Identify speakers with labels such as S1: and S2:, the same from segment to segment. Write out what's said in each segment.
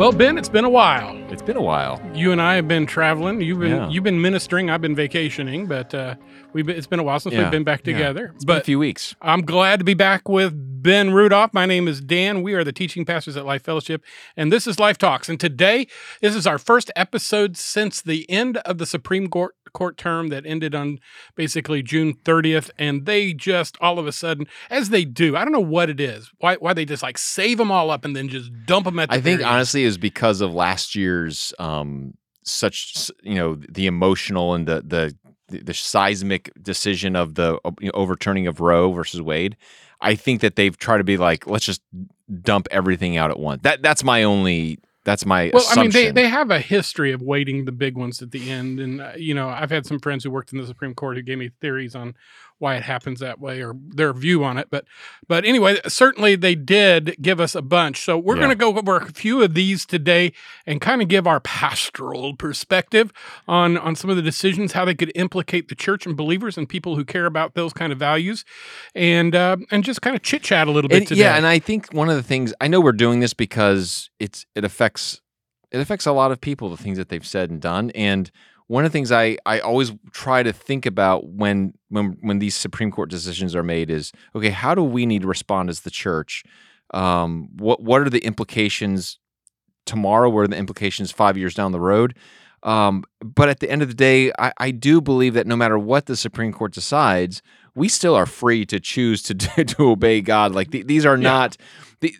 S1: Well, Ben, it's been a while.
S2: It's been a while.
S1: You and I have been traveling. You've been
S2: Yeah.
S1: you've been ministering. I've been vacationing, but uh, we've been, it's been a while since
S2: Yeah,
S1: we've been back
S2: yeah.
S1: together.
S2: It's been a
S1: but
S2: few weeks.
S1: I'm glad to be back with Ben Rudolph. My name is Dan. We are the teaching pastors at Life Fellowship, and this is Life Talks. And today, this is our first episode since the end of the Supreme Court court term that ended on basically June 30th. And they just all of a sudden, as they do, I don't know what it is, why why they just like save them all up and then just dump them at the
S2: I think
S1: end.
S2: honestly it was because of last year's um such you know the emotional and the the the seismic decision of the overturning of Roe versus Wade. I think that they've tried to be like let's just dump everything out at once. That that's my only that's my
S1: Well,
S2: assumption.
S1: I mean, they, they have a history of waiting the big ones at the end. And, uh, you know, I've had some friends who worked in the Supreme Court who gave me theories on why it happens that way or their view on it. But, but anyway, certainly they did give us a bunch. So we're
S2: Yeah.
S1: going to go over a few of these today and kind of give our pastoral perspective on, on some of the decisions, how they could implicate the church and believers and people who care about those kind of values and, uh, and just kind of chit chat a little bit
S2: And-
S1: today.
S2: yeah, and I think one of the things I know we're doing this because it's it affects it affects a lot of people the things that they've said and done. And one of the things I I always try to think about when when when these Supreme Court decisions are made is okay, how do we need to respond as the church? Um, what what are the implications tomorrow? What are the implications five years down the road? Um, but at the end of the day, I, I do believe that no matter what the Supreme Court decides, we still are free to choose to to obey God. Like the, these are
S1: Yeah.
S2: not the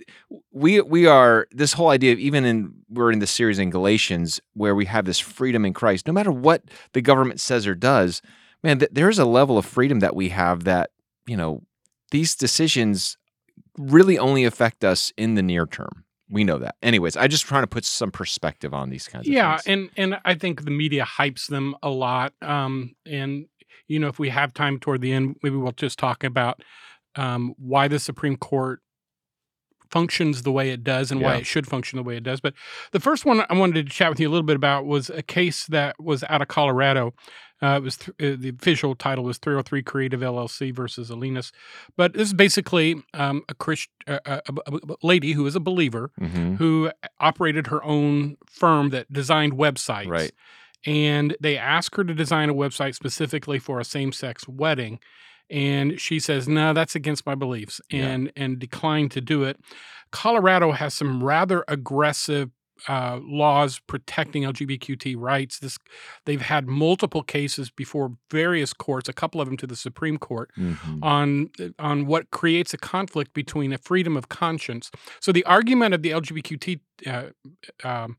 S2: we we are this whole idea of even in we're in the series in Galatians where we have this freedom in Christ. No matter what the government says or does, man, th- there's a level of freedom that we have that you know these decisions really only affect us in the near term. We know that. Anyways, I just trying to put some perspective on these kinds of things.
S1: yeah and and i think the media hypes them a lot um and you know if we have time toward the end maybe we'll just talk about um why the supreme court functions the way it does and why it should function the way it does but the first one i wanted to chat with you a little bit about was a case that was out of colorado uh, it was th- uh, the official title was 303 Creative LLC versus Elenis, but this is basically um, a, Christ, uh, a, a, a lady who is a believer
S2: Mhm.
S1: who operated her own firm that designed websites.
S2: Right.
S1: And they asked her to design a website specifically for a same sex wedding. And she says, no, that's against my beliefs
S2: Yeah.
S1: and, and declined to do it. Colorado has some rather aggressive uh, laws protecting LGBTQ rights. This they've had multiple cases before various courts, a couple of them to the Supreme Court,
S2: Mhm.
S1: on on what creates a conflict between a freedom of conscience. So the argument of the LGBTQ uh, um,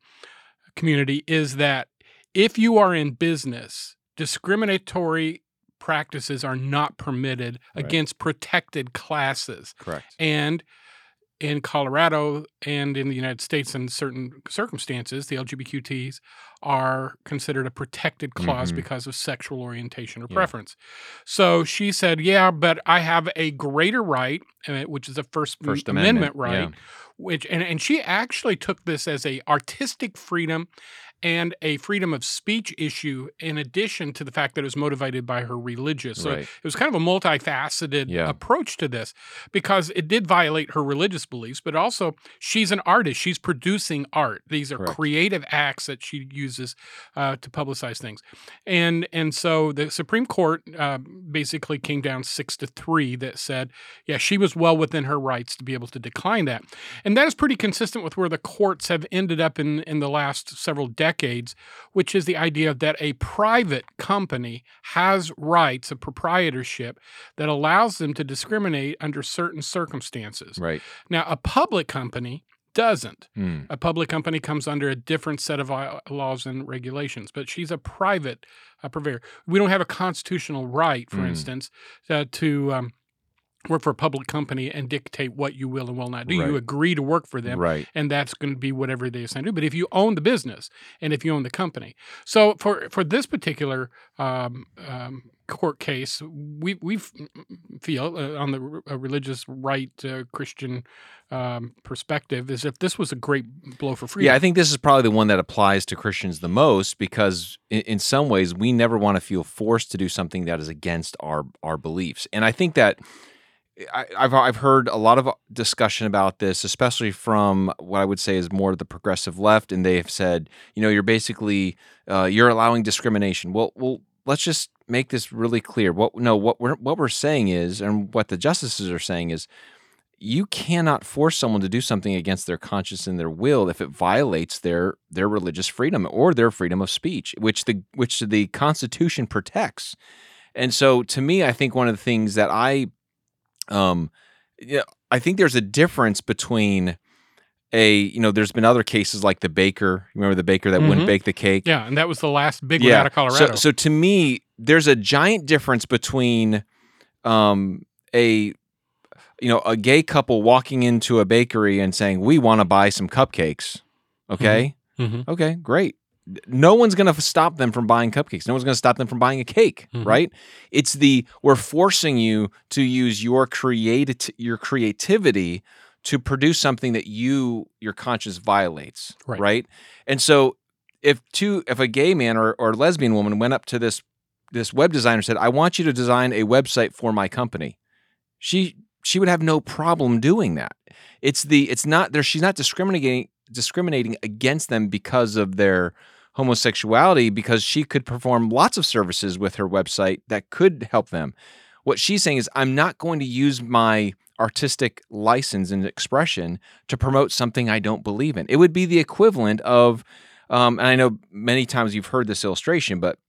S1: community is that if you are in business, discriminatory practices are not permitted
S2: Right.
S1: against protected classes.
S2: Correct.
S1: And in Colorado and in the United States, in certain circumstances, the LGBTQTs are considered a protected clause
S2: Mhm.
S1: because of sexual orientation or
S2: Yeah.
S1: preference. So she said, "Yeah, but I have a greater right, which is a First,
S2: First
S1: Amendment,
S2: Amendment,
S1: right."
S2: yeah.
S1: Which and, and she actually took this as a artistic freedom and a freedom of speech issue in addition to the fact that it was motivated by her religious. So
S2: Right.
S1: it was kind of a multifaceted
S2: Yeah.
S1: approach to this because it did violate her religious beliefs, but also she's an artist. She's producing art. These are
S2: Correct.
S1: creative acts that she uses uh, to publicize things, and and so the Supreme Court uh, basically came down six to three that said, yeah, she was well within her rights to be able to decline that, and that is pretty consistent with where the courts have ended up in in the last several decades, which is the idea that a private company has rights of proprietorship that allows them to discriminate under certain circumstances.
S2: Right.
S1: Now, a public company doesn't.
S2: Mm.
S1: A public company comes under a different set of uh, laws and regulations, but she's a private uh, purveyor. We don't have a constitutional right, for
S2: Mm.
S1: instance, uh, to um, work for a public company and dictate what you will and will not do. You agree to work for them,
S2: Right.
S1: and that's going to be whatever they assign to. But if you own the business and if you own the company, so for for this particular um, um, court case, we we feel uh, on the uh, religious right uh, Christian um, perspective is if this was a great blow for freedom.
S2: Yeah, I think this is probably the one that applies to Christians the most because in, in some ways we never want to feel forced to do something that is against our our beliefs. And I think that I, I've I've heard a lot of discussion about this, especially from what I would say is more the progressive left, and they have said, you know, you're basically uh, you're allowing discrimination. Well, well, let's just make this really clear. What no, what we're what we're saying is, and what the justices are saying is, you cannot force someone to do something against their conscience and their will if it violates their their religious freedom or their freedom of speech, which the which the Constitution protects. And so, to me, I think one of the things that I um, yeah, I think there's a difference between a you know there's been other cases like the baker remember the baker that wouldn't
S1: Mhm.
S2: bake the cake
S1: Yeah, and that was the last big one out of Colorado.
S2: so, so to me, there's a giant difference between um, a you know a gay couple walking into a bakery and saying we want to buy some cupcakes. Okay,
S1: Mhm.
S2: okay, great. No one's going to stop them from buying cupcakes. No one's going to stop them from buying a cake,
S1: Mhm.
S2: right? It's the we're forcing you to use your creati- your creativity to produce something that you your conscience violates,
S1: Right.
S2: right? And so if two if a gay man or, or lesbian woman went up to this this web designer and said, "I want you to design a website for my company," she she would have no problem doing that. It's the it's not there. She's not discriminating discriminating against them because of their homosexuality because she could perform lots of services with her website that could help them. What she's saying is, I'm not going to use my artistic license and expression to promote something I don't believe in. It would be the equivalent of, um, and I know many times you've heard this illustration, but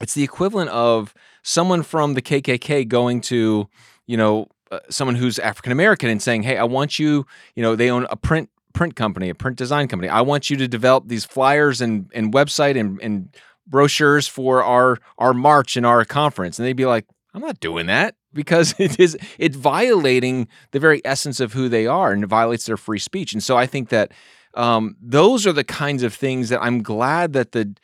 S2: it's the equivalent of someone from the KKK going to, you know, uh, someone who's African American and saying, "Hey, I want you, you know, they own a print print company, a print design company. I want you to develop these flyers and and website and and brochures for our our march and our conference." And they'd be like, "I'm not doing that." Because it is it violating the very essence of who they are, and it violates their free speech. And so I think that um, those are the kinds of things that I'm glad that the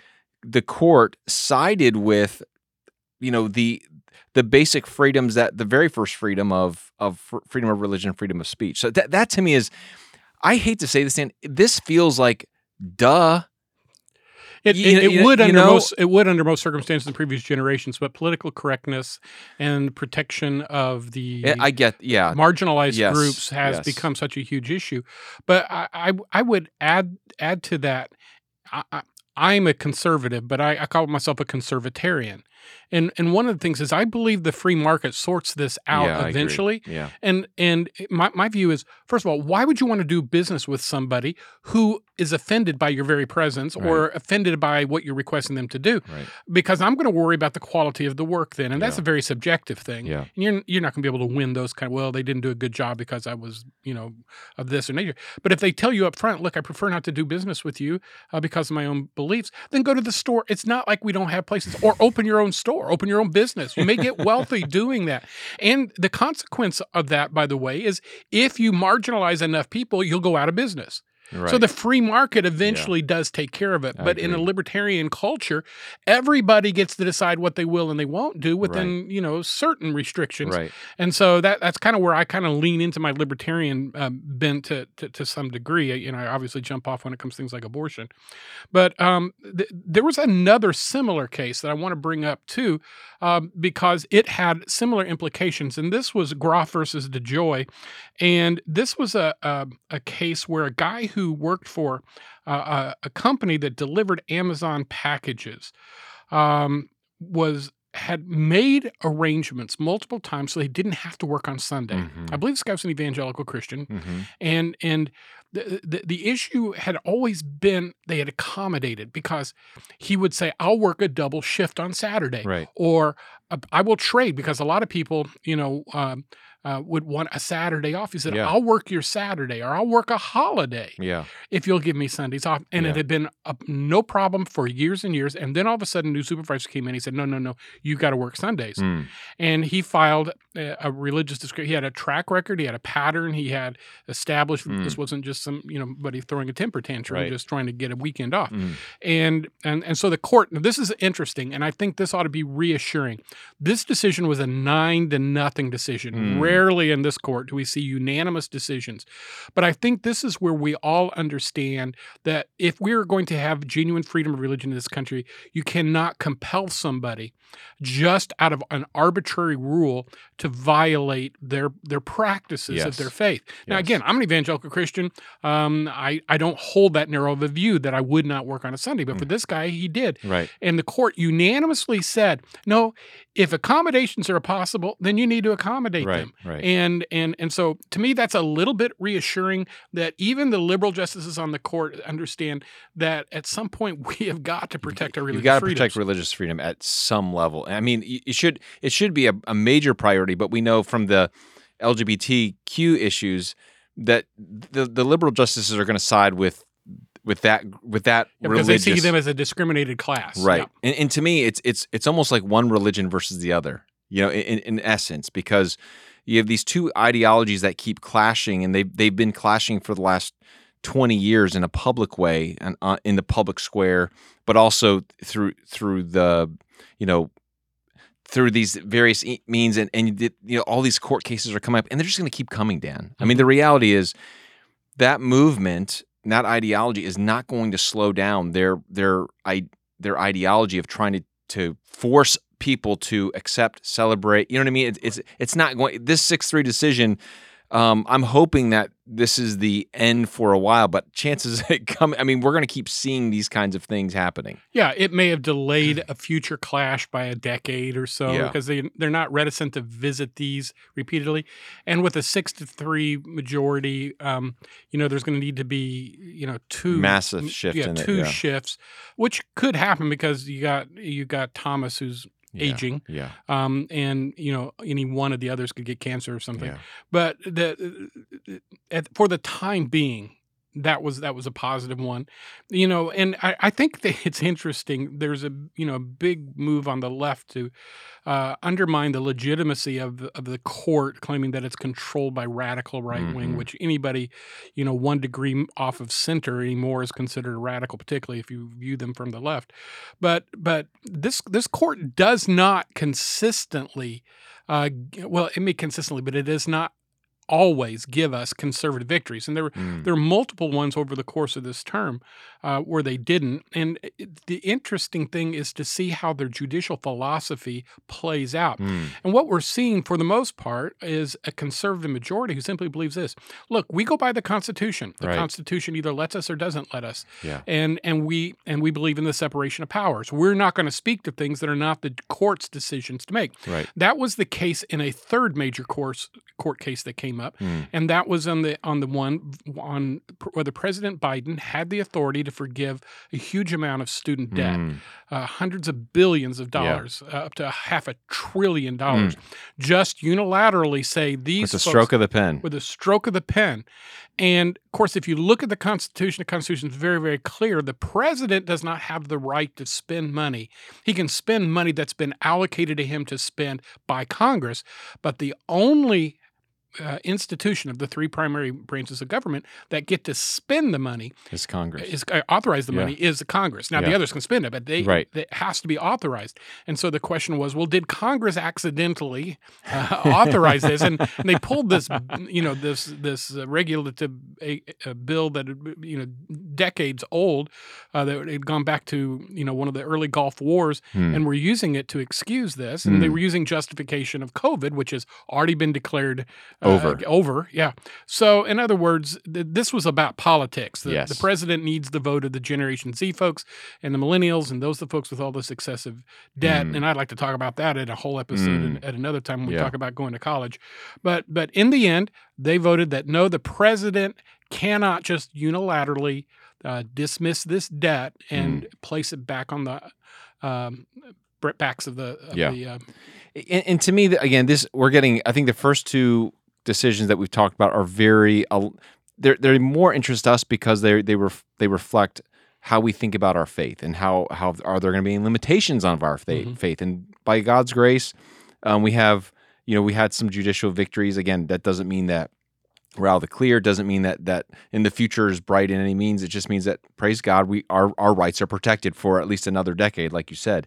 S2: the court sided with you know the the basic freedoms that the very first freedom of of freedom of religion freedom of speech so that that to me is i hate to say this and this feels like duh
S1: It,
S2: You-
S1: it, it
S2: you-
S1: would
S2: you
S1: under
S2: know-
S1: most it would under most circumstances in previous generations, but political correctness and protection of the
S2: i get yeah
S1: marginalized
S2: Yes,
S1: groups has
S2: yes.
S1: become such a huge issue. But I, I, I would add add to that. I, I, I'm a conservative, but I, I call myself a conservatarian. And and one of the things is I believe the free market sorts this out
S2: Yeah,
S1: eventually.
S2: yeah
S1: And and my, my view is first of all, why would you want to do business with somebody who is offended by your very presence or offended by what you're requesting them to do?
S2: right
S1: Because I'm going to worry about the quality of the work then, and that's
S2: Yeah.
S1: a very subjective thing.
S2: yeah
S1: And you're you're not going to be able to win those kind of well, they didn't do a good job because I was you know of this or nature. But if they tell you up front, look, I prefer not to do business with you uh, because of my own beliefs, then go to the store. It's not like we don't have places or open your own store, open your own business. You may get wealthy doing that. And the consequence of that, by the way, is if you marginalize enough people, you'll go out of business.
S2: Right
S1: So the free market eventually does take care of it.
S2: I
S1: but in a libertarian culture, everybody gets to decide what they will and they won't do within, you know, certain restrictions.
S2: right
S1: And so that that's kind of where I kind of lean into my libertarian um, bent to, to to some degree. You know, I obviously jump off when it comes to things like abortion, but um, th- there was another similar case that I want to bring up too, um, because it had similar implications. And this was Groff versus DeJoy, and this was a a, a case where a guy who worked for uh, a, a company that delivered Amazon packages um, was had made arrangements multiple times so they didn't have to work on Sunday.
S2: Mhm.
S1: I believe this guy was an evangelical Christian,
S2: Mhm.
S1: and and the, the the issue had always been they had accommodated because he would say, "I'll work a double shift on Saturday,"
S2: right
S1: or "I will trade," because a lot of people, you know. Um, uh, would want a Saturday off. He said,
S2: Yeah.
S1: "I'll work your Saturday, or I'll work a holiday
S2: yeah
S1: if you'll give me Sundays off. And
S2: Yeah.
S1: it had been a, no problem for years and years. And then all of a sudden, new supervisor came in. He said, "No, no, no, you got to work Sundays."
S2: Mm.
S1: And he filed a, religious discretion. He had a track record. He had a pattern. He had established.
S2: Mm.
S1: This wasn't just some you know buddy throwing a temper tantrum,
S2: Right.
S1: just trying to get a weekend off.
S2: Mm.
S1: And and and so the court. Now this is interesting, and I think this ought to be reassuring. This decision was a nine to nothing decision.
S2: Mm.
S1: Rarely in this court do we see unanimous decisions. But I think this is where we all understand that if we are going to have genuine freedom of religion in this country, you cannot compel somebody just out of an arbitrary rule to violate their their practices
S2: Yes.
S1: of their faith. Now,
S2: Yes.
S1: again, I'm an evangelical Christian. Um, I I don't hold that narrow of a view that I would not work on a Sunday, but for
S2: Mm.
S1: this guy, he did.
S2: Right.
S1: And the court unanimously said, no, if accommodations are possible, then you need to accommodate
S2: Right.
S1: them.
S2: Right.
S1: And and and so to me, that's a little bit reassuring that even the liberal justices on the court understand that at some point we have got to protect our religious
S2: You've got to protect religious freedom at some level. I mean, it should it should be a, a major priority, but we know from the LGBTQ issues that the the liberal justices are going to side with with that with that
S1: Yeah, because
S2: religious
S1: they see them as a discriminated class.
S2: right.
S1: Yeah.
S2: And, and to me, it's it's it's almost like one religion versus the other. You know, in, in essence, because you have these two ideologies that keep clashing, and they they've been clashing for the last twenty years in a public way and uh, in the public square, but also through through the you know through these various e- means and and you know all these court cases are coming up and they're just going to keep coming dan. I mean the mm-hmm. reality is that movement that ideology is not going to slow down their their i their ideology of trying to to force people to accept celebrate you know what i mean? It's it's, it's not going this 6-3 decision um, I'm hoping that this is the end for a while, but chances it come. I mean, we're going to keep seeing these kinds of things happening.
S1: Yeah, it may have delayed a future clash by a decade or so
S2: Yeah.
S1: because they they're not reticent to visit these repeatedly, and with a six to three majority, um, you know, there's going to need to be you know two
S2: Massive
S1: m-
S2: shift
S1: yeah,
S2: in it,
S1: two
S2: yeah.
S1: shifts, which could happen because you got you got Thomas who's
S2: Yeah,
S1: aging,
S2: Yeah,
S1: um, and you know any one of the others could get cancer or something.
S2: yeah.
S1: But the uh, uh, uh, at, for the time being, that was that was a positive one, you know. And I, I think that it's interesting. There's a you know a big move on the left to uh, undermine the legitimacy of the, of the court, claiming that it's controlled by radical right wing,
S2: Mhm.
S1: which anybody you know one degree off of center anymore is considered a radical, particularly if you view them from the left. But but this this court does not consistently, uh, well, it may consistently, but it is not always give us conservative victories. And there were
S2: Mm.
S1: there are multiple ones over the course of this term uh, where they didn't. And it- the interesting thing is to see how their judicial philosophy plays out.
S2: Mm.
S1: And what we're seeing for the most part is a conservative majority who simply believes this look, we go by the Constitution. The
S2: Right.
S1: Constitution either lets us or doesn't let us.
S2: Yeah.
S1: And and we and we believe in the separation of powers. We're not going to speak to things that are not the court's decisions to make.
S2: Right.
S1: That was the case in a third major course court case that came up,
S2: Mm.
S1: and that was on the on the one on whether President Biden had the authority to forgive a huge amount of student debt,
S2: Mm.
S1: uh, hundreds of billions of dollars, uh, up to half a trillion dollars, just unilaterally say these
S2: With a stroke of the pen.
S1: with a stroke of the pen. And of course, if you look at the Constitution, the Constitution is very, very clear. The president does not have the right to spend money. He can spend money that's been allocated to him to spend by Congress, but the only uh, institution of the three primary branches of government that get to spend the money
S2: It's Congress.
S1: is uh, authorize the
S2: Yeah.
S1: money is Congress. Now the others can spend it, but they
S2: Right.
S1: it has to be authorized. And so the question was, well, did Congress accidentally uh, authorize this? And, and they pulled this, you know, this this uh, regulative bill that you know decades old uh, that had gone back to you know one of the early Gulf wars,
S2: Hmm.
S1: and were using it to excuse this, and they
S2: Hmm.
S1: were using justification of COVID, which has already been declared uh,
S2: Over.
S1: Over, yeah. So, in other words, th- this was about politics. The,
S2: Yes.
S1: the president needs the vote of the Generation Z folks and the millennials, and those are the folks with all this excessive debt.
S2: Mm.
S1: And I'd like to talk about that in a whole episode
S2: Mm.
S1: at, at another time when we
S2: Yeah.
S1: talk about going to college. But but in the end, they voted that no, the president cannot just unilaterally uh, dismiss this debt and
S2: Mm.
S1: place it back on the um, backs of the of
S2: Yeah.
S1: the uh,
S2: and, and to me, again, this we're getting. I think the first two decisions that we've talked about are very. Uh, they're they're more interest to us because they they ref, they reflect how we think about our faith and how how are there going to be any limitations on our faith
S1: Mhm.
S2: faith and by God's grace, um, we have you know we had some judicial victories. Again, that doesn't mean that we're out of the clear. Doesn't mean that that in the future is bright in any means. It just means that praise God, we our our rights are protected for at least another decade, like you said.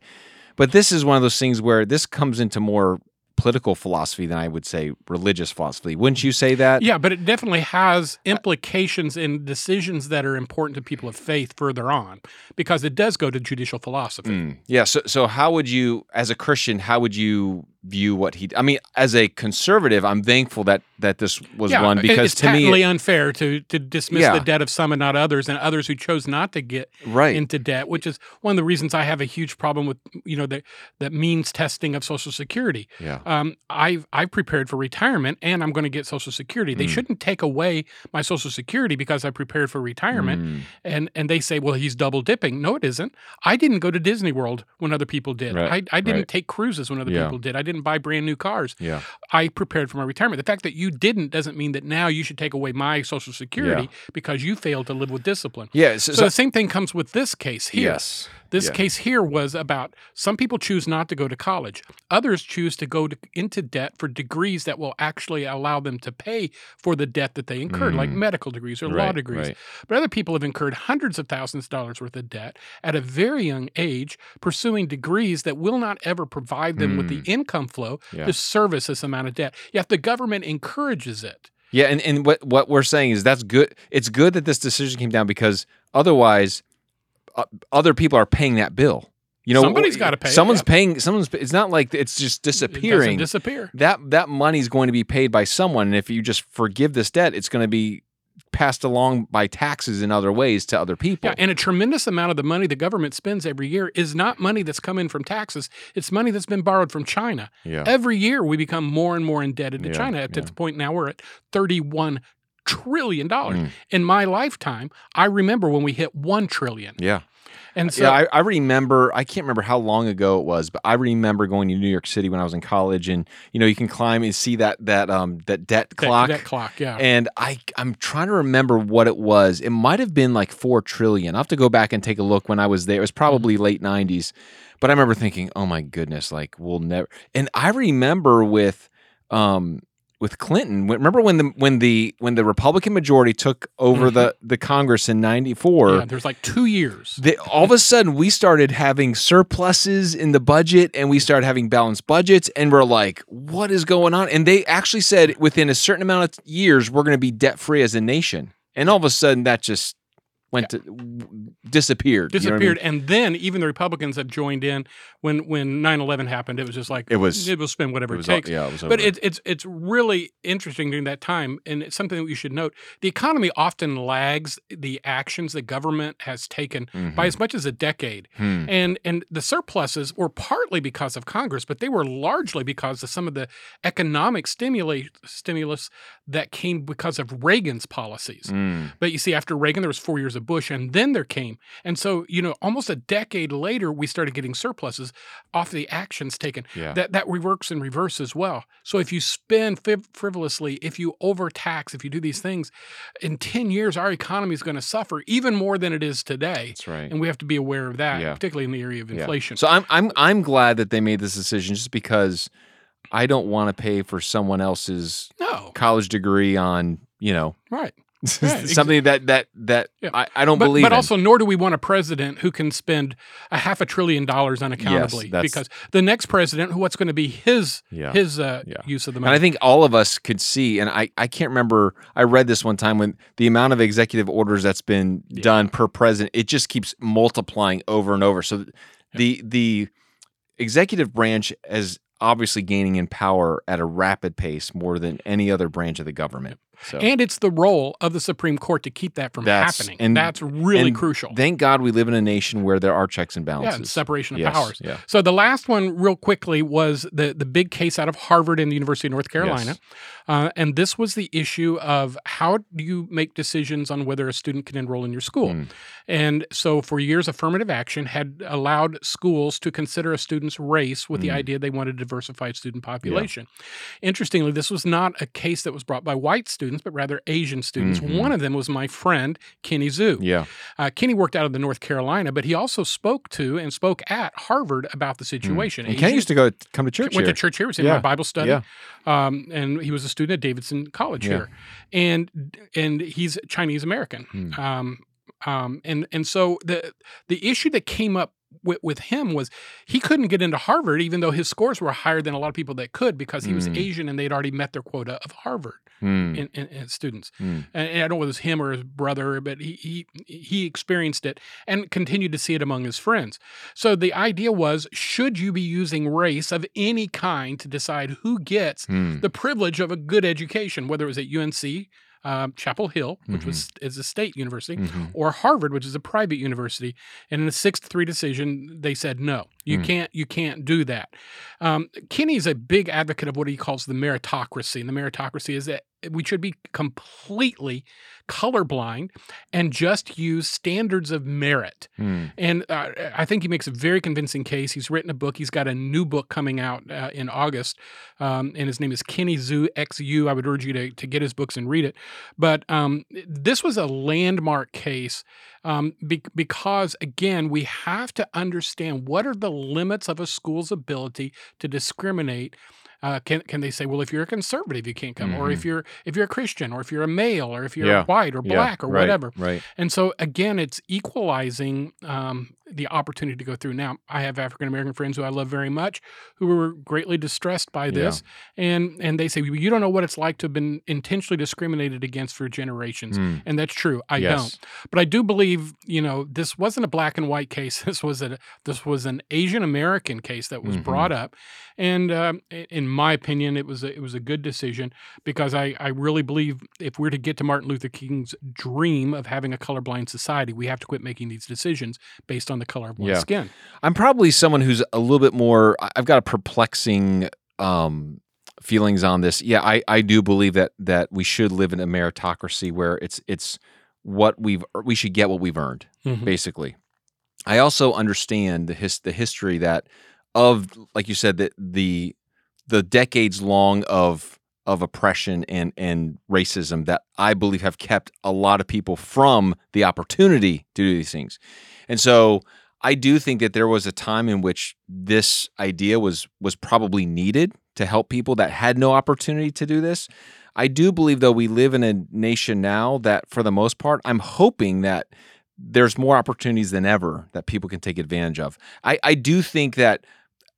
S2: But this is one of those things where this comes into more political philosophy than I would say religious philosophy. Wouldn't you say that?
S1: Yeah, but it definitely has implications in decisions that are important to people of faith further on because it does go to judicial philosophy.
S2: Mm. Yeah. So, so how would you, as a Christian, how would you view what he? I mean, as a conservative, I'm thankful that that this was
S1: yeah,
S2: one because
S1: it's
S2: to me,
S1: patently unfair to to dismiss
S2: Yeah.
S1: the debt of some and not others, and others who chose not to get
S2: right?
S1: into debt, which is one of the reasons I have a huge problem with you know the the means testing of Social Security.
S2: yeah.
S1: Um, I've I've prepared for retirement, and I'm going to get Social Security. They
S2: Mm.
S1: shouldn't take away my Social Security because I prepared for retirement.
S2: Mm.
S1: And and they say, well, he's double dipping. No, it isn't. I didn't go to Disney World when other people did.
S2: Right,
S1: I, I didn't
S2: right.
S1: take cruises when other
S2: Yeah.
S1: people did. I didn't buy brand new cars.
S2: Yeah.
S1: I prepared for my retirement. The fact that you didn't doesn't mean that now you should take away my Social Security because you failed to live with discipline.
S2: Yeah. So,
S1: So, the same thing comes with this case here.
S2: yes.
S1: This
S2: Yeah.
S1: case here was about some people choose not to go to college. Others choose to go to, into debt for degrees that will actually allow them to pay for the debt that they incurred, like
S2: Mm.
S1: medical degrees or law degrees.
S2: right.
S1: But other people have incurred hundreds of thousands of dollars worth of debt at a very young age, pursuing degrees that will not ever provide them with the income flow
S2: Yeah.
S1: to service this amount of debt. Yet the government encourages it.
S2: Yeah, and, and what what we're saying is that's good. It's good that this decision came down because otherwise, Uh, other people are paying that bill. You know,
S1: Somebody's gotta pay it,
S2: Someone's
S1: yeah.
S2: paying. Someone's. It's not like it's just
S1: It
S2: disappearing.
S1: disappear.
S2: that that money's going to be paid by someone, and if you just forgive this debt, it's going to be passed along by taxes in other ways to other people.
S1: Yeah, and a tremendous amount of the money the government spends every year is not money that's come in from taxes. It's money that's been borrowed from China.
S2: yeah.
S1: Every year we become more and more indebted to
S2: Yeah,
S1: China. To
S2: yeah.
S1: the point now we're at thirty-one trillion dollars.
S2: Mm.
S1: In my lifetime, I remember when we hit one trillion.
S2: yeah.
S1: And so
S2: yeah, I, I remember. I can't remember how long ago it was, but I remember going to New York City when I was in college, and you know, you can climb and see that that um that debt clock.
S1: debt clock, yeah.
S2: And I I'm trying to remember what it was. It might have been like four trillion. I'll have to go back and take a look when I was there. It was probably
S1: Mm-hmm.
S2: late nineties. But I remember thinking, oh my goodness, like we'll never and I remember with um with Clinton, remember when the when the when the Republican majority took over the the Congress in ninety four,
S1: Mm-hmm. yeah, there's like two years.
S2: they, all of a sudden we started having surpluses in the budget and we started having balanced budgets and we're like what is going on and they actually said within a certain amount of years we're going to be debt free as a nation and all of a sudden that just went to w- disappeared you know I mean?
S1: disappeared and then even the republicans have joined in when when 9-11 happened it was just like
S2: It was-
S1: it will spend whatever
S2: It
S1: it,
S2: was all-
S1: takes
S2: yeah it was
S1: but it, it's it's really interesting during that time and it's something that we should note the economy often lags the actions the government has taken by
S2: Mhm.
S1: as much as a decade
S2: Hmm.
S1: and and the surpluses were partly because of congress but they were largely because of some of the economic stimuli, stimulus that came because of reagan's policies
S2: Mm.
S1: but you see, after Reagan, there was four years of Bush, and then there came, and so you know, almost a decade later, we started getting surpluses off the actions taken.
S2: yeah
S1: That that works in reverse as well. So if you spend friv- frivolously, if you overtax, if you do these things, in ten years, our economy is going to suffer even more than it is today,
S2: that's right
S1: and we have to be aware of that,
S2: Yeah.
S1: particularly in the area of
S2: Yeah.
S1: inflation.
S2: so I'm I'm I'm glad that they made this decision just because I don't want to pay for someone else's
S1: no,
S2: college degree on you know
S1: right. Right,
S2: something that that that
S1: Yeah.
S2: I, I don't
S1: But,
S2: believe
S1: but
S2: in.
S1: also, nor do we want a president who can spend a half a trillion dollars unaccountably,
S2: that's-
S1: because the next president, who what's going to be his
S2: yeah
S1: his uh,
S2: Yeah.
S1: use of the money? And.
S2: I think all of us could see, and I, I can't remember, I read this one time when the amount of executive orders that's been done per president, it just keeps multiplying over and over. So the the executive branch is obviously gaining in power at a rapid pace more than any other branch of the government. So
S1: and it's the role of the Supreme Court to keep that from
S2: That's-
S1: happening.
S2: and-
S1: that's really
S2: and
S1: crucial.
S2: thank God we live in a nation where there are checks and
S1: yeah,
S2: balances.
S1: and separation of
S2: Yes,
S1: powers.
S2: Yeah.
S1: So the last one, real quickly, was the the big case out of Harvard and the University of North Carolina,
S2: Yes.
S1: uh, and this was the issue of how do you make decisions on whether a student can enroll in your school.
S2: Mm.
S1: And so for years, affirmative action had allowed schools to consider a student's race with the
S2: Mm.
S1: idea they wanted a diversified student population. Interestingly, this was not a case that was brought by white students, but rather Asian students.
S2: Mhm.
S1: One of them was my friend Kenny Xu.
S2: Yeah.
S1: Uh, Kenny worked out of the North Carolina, but he also spoke to and spoke at Harvard about the situation.
S2: Mm. And
S1: Asian-
S2: used to go come to church
S1: went
S2: here.
S1: to church here. Was in
S2: Yeah.
S1: my Bible study,
S2: Yeah.
S1: um, and he was a student at Davidson College
S2: Yeah.
S1: here, and and he's Chinese American.
S2: Hmm.
S1: Um, um, and and so the the issue that came up with, with him was he couldn't get into Harvard, even though his scores were higher than a lot of people that could because he was
S2: Mm.
S1: Asian and they'd already met their quota of Harvard
S2: Hmm.
S1: in, in, in students.
S2: Hmm.
S1: And, and I don't know whether it was him or his brother, but he, he he experienced it and continued to see it among his friends. So the idea was, should you be using race of any kind to decide who gets
S2: Hmm.
S1: the privilege of a good education, whether it was at UNC, um, Chapel Hill, which was is a state university,
S2: Mhm.
S1: or Harvard, which is a private university. And in a six to three decision, they said no, you
S2: Hmm.
S1: can't you can't do that. Um, Kenny's a big advocate of what he calls the meritocracy, and the meritocracy is that we should be completely colorblind and just use standards of merit.
S2: Hmm.
S1: And uh, I think he makes a very convincing case. He's written a book. He's got a new book coming out uh, in August, um, and his name is Kenny Zoo XU. I would urge you to, to get his books and read it. But um, this was a landmark case um, be- because, again, we have to understand what are the limits of a school's ability to discriminate. Uh, can can they say, well, if you're a conservative, you can't come, or if you're if you're a Christian, or if you're a male, or if you're
S2: Yeah.
S1: white or
S2: Yeah,
S1: black or
S2: right,
S1: whatever?
S2: Right.
S1: And so again, it's equalizing um, the opportunity to go through. Now, I have African American friends who I love very much, who were greatly distressed by this, and and they say "Well, you don't know what it's like to have been intentionally discriminated against for generations,
S2: Hmm.
S1: and that's true. I
S2: Yes.
S1: don't, but I do believe you know this wasn't a black and white case. This was a this was an Asian American case that was
S2: Mhm.
S1: brought up, and um, in my opinion, it was a, it was a good decision because I, I really believe if we're to get to Martin Luther King's dream of having a colorblind society, we have to quit making these decisions based on the color of one's
S2: Yeah.
S1: skin.
S2: I'm probably someone who's a little bit more. I've got a perplexing um, feelings on this. Yeah, I, I do believe that that we should live in a meritocracy where it's it's what we've we should get what we've earned
S1: Mhm.
S2: basically. I also understand the his, the history that of like you said that the the decades long of of oppression and and racism that I believe have kept a lot of people from the opportunity to do these things. And so I do think that there was a time in which this idea was was probably needed to help people that had no opportunity to do this. I do believe though we live in a nation now that for the most part I'm hoping that there's more opportunities than ever that people can take advantage of. I, I do think that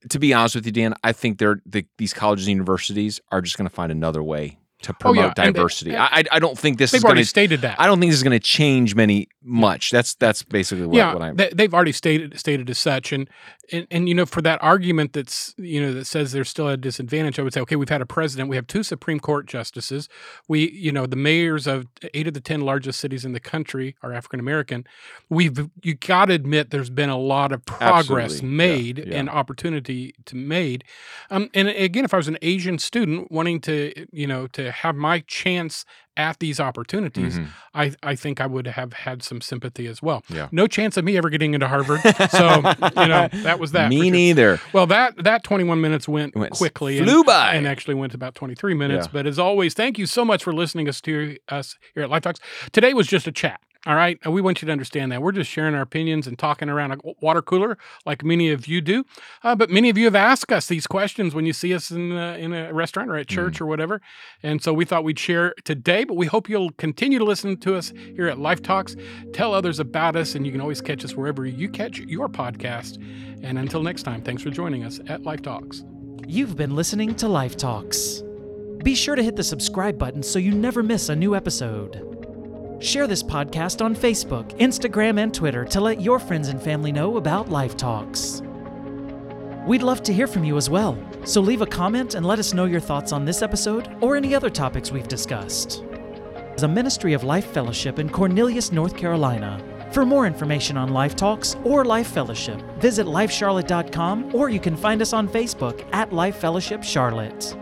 S2: to be honest with you, Dan, I think they're the, these colleges and universities are just going to find another way to
S1: Oh, yeah,
S2: promote
S1: and they-
S2: diversity. I, I don't think this
S1: They've
S2: is going
S1: already
S2: to.
S1: stated that.
S2: I don't think this is going to change many much. That's that's basically what,
S1: yeah,
S2: what I'm.
S1: they, they've already stated stated as such, and, and and you know for that argument that's you know that says there's still at a disadvantage, I would say okay, we've had a president, we have two Supreme Court justices, we you know the mayors of eight of the ten largest cities in the country are African American. We've you got to admit there's been a lot of progress
S2: Absolutely. Yeah,
S1: made
S2: yeah.
S1: and opportunity to made. Um, and again, if I was an Asian student wanting to you know to have my chance at these opportunities,
S2: Mhm.
S1: I, I think I would have had some sympathy as well.
S2: Yeah.
S1: No chance of me ever getting into Harvard. So, you know, that was that.
S2: Me
S1: sure.
S2: neither.
S1: Well, that that 21 minutes went,
S2: went
S1: quickly
S2: flew
S1: and,
S2: by.
S1: and actually went about 23 minutes.
S2: Yeah.
S1: But as always, thank you so much for listening us to us here at Life Talks. Today was just a chat. All right. And we want you to understand that. We're just sharing our opinions and talking around a water cooler like many of you do. Uh, but many of you have asked us these questions when you see us in, uh, in a restaurant or at
S2: Mm.
S1: church or whatever. And so we thought we'd share today, but we hope you'll continue to listen to us here at Life Talks. Tell others about us, and you can always catch us wherever you catch your podcast. And until next time, thanks for joining us at Life Talks.
S3: You've been listening to Life Talks. Be sure to hit the subscribe button so you never miss a new episode. Share this podcast on Facebook, Instagram, and Twitter to let your friends and family know about Life Talks. We'd love to hear from you as well, so leave a comment and let us know your thoughts on this episode or any other topics we've discussed. As a ministry of Life Fellowship in Cornelius, North Carolina. For more information on Life Talks or Life Fellowship, visit lifecharlotte.com or you can find us on Facebook at Life Fellowship Charlotte.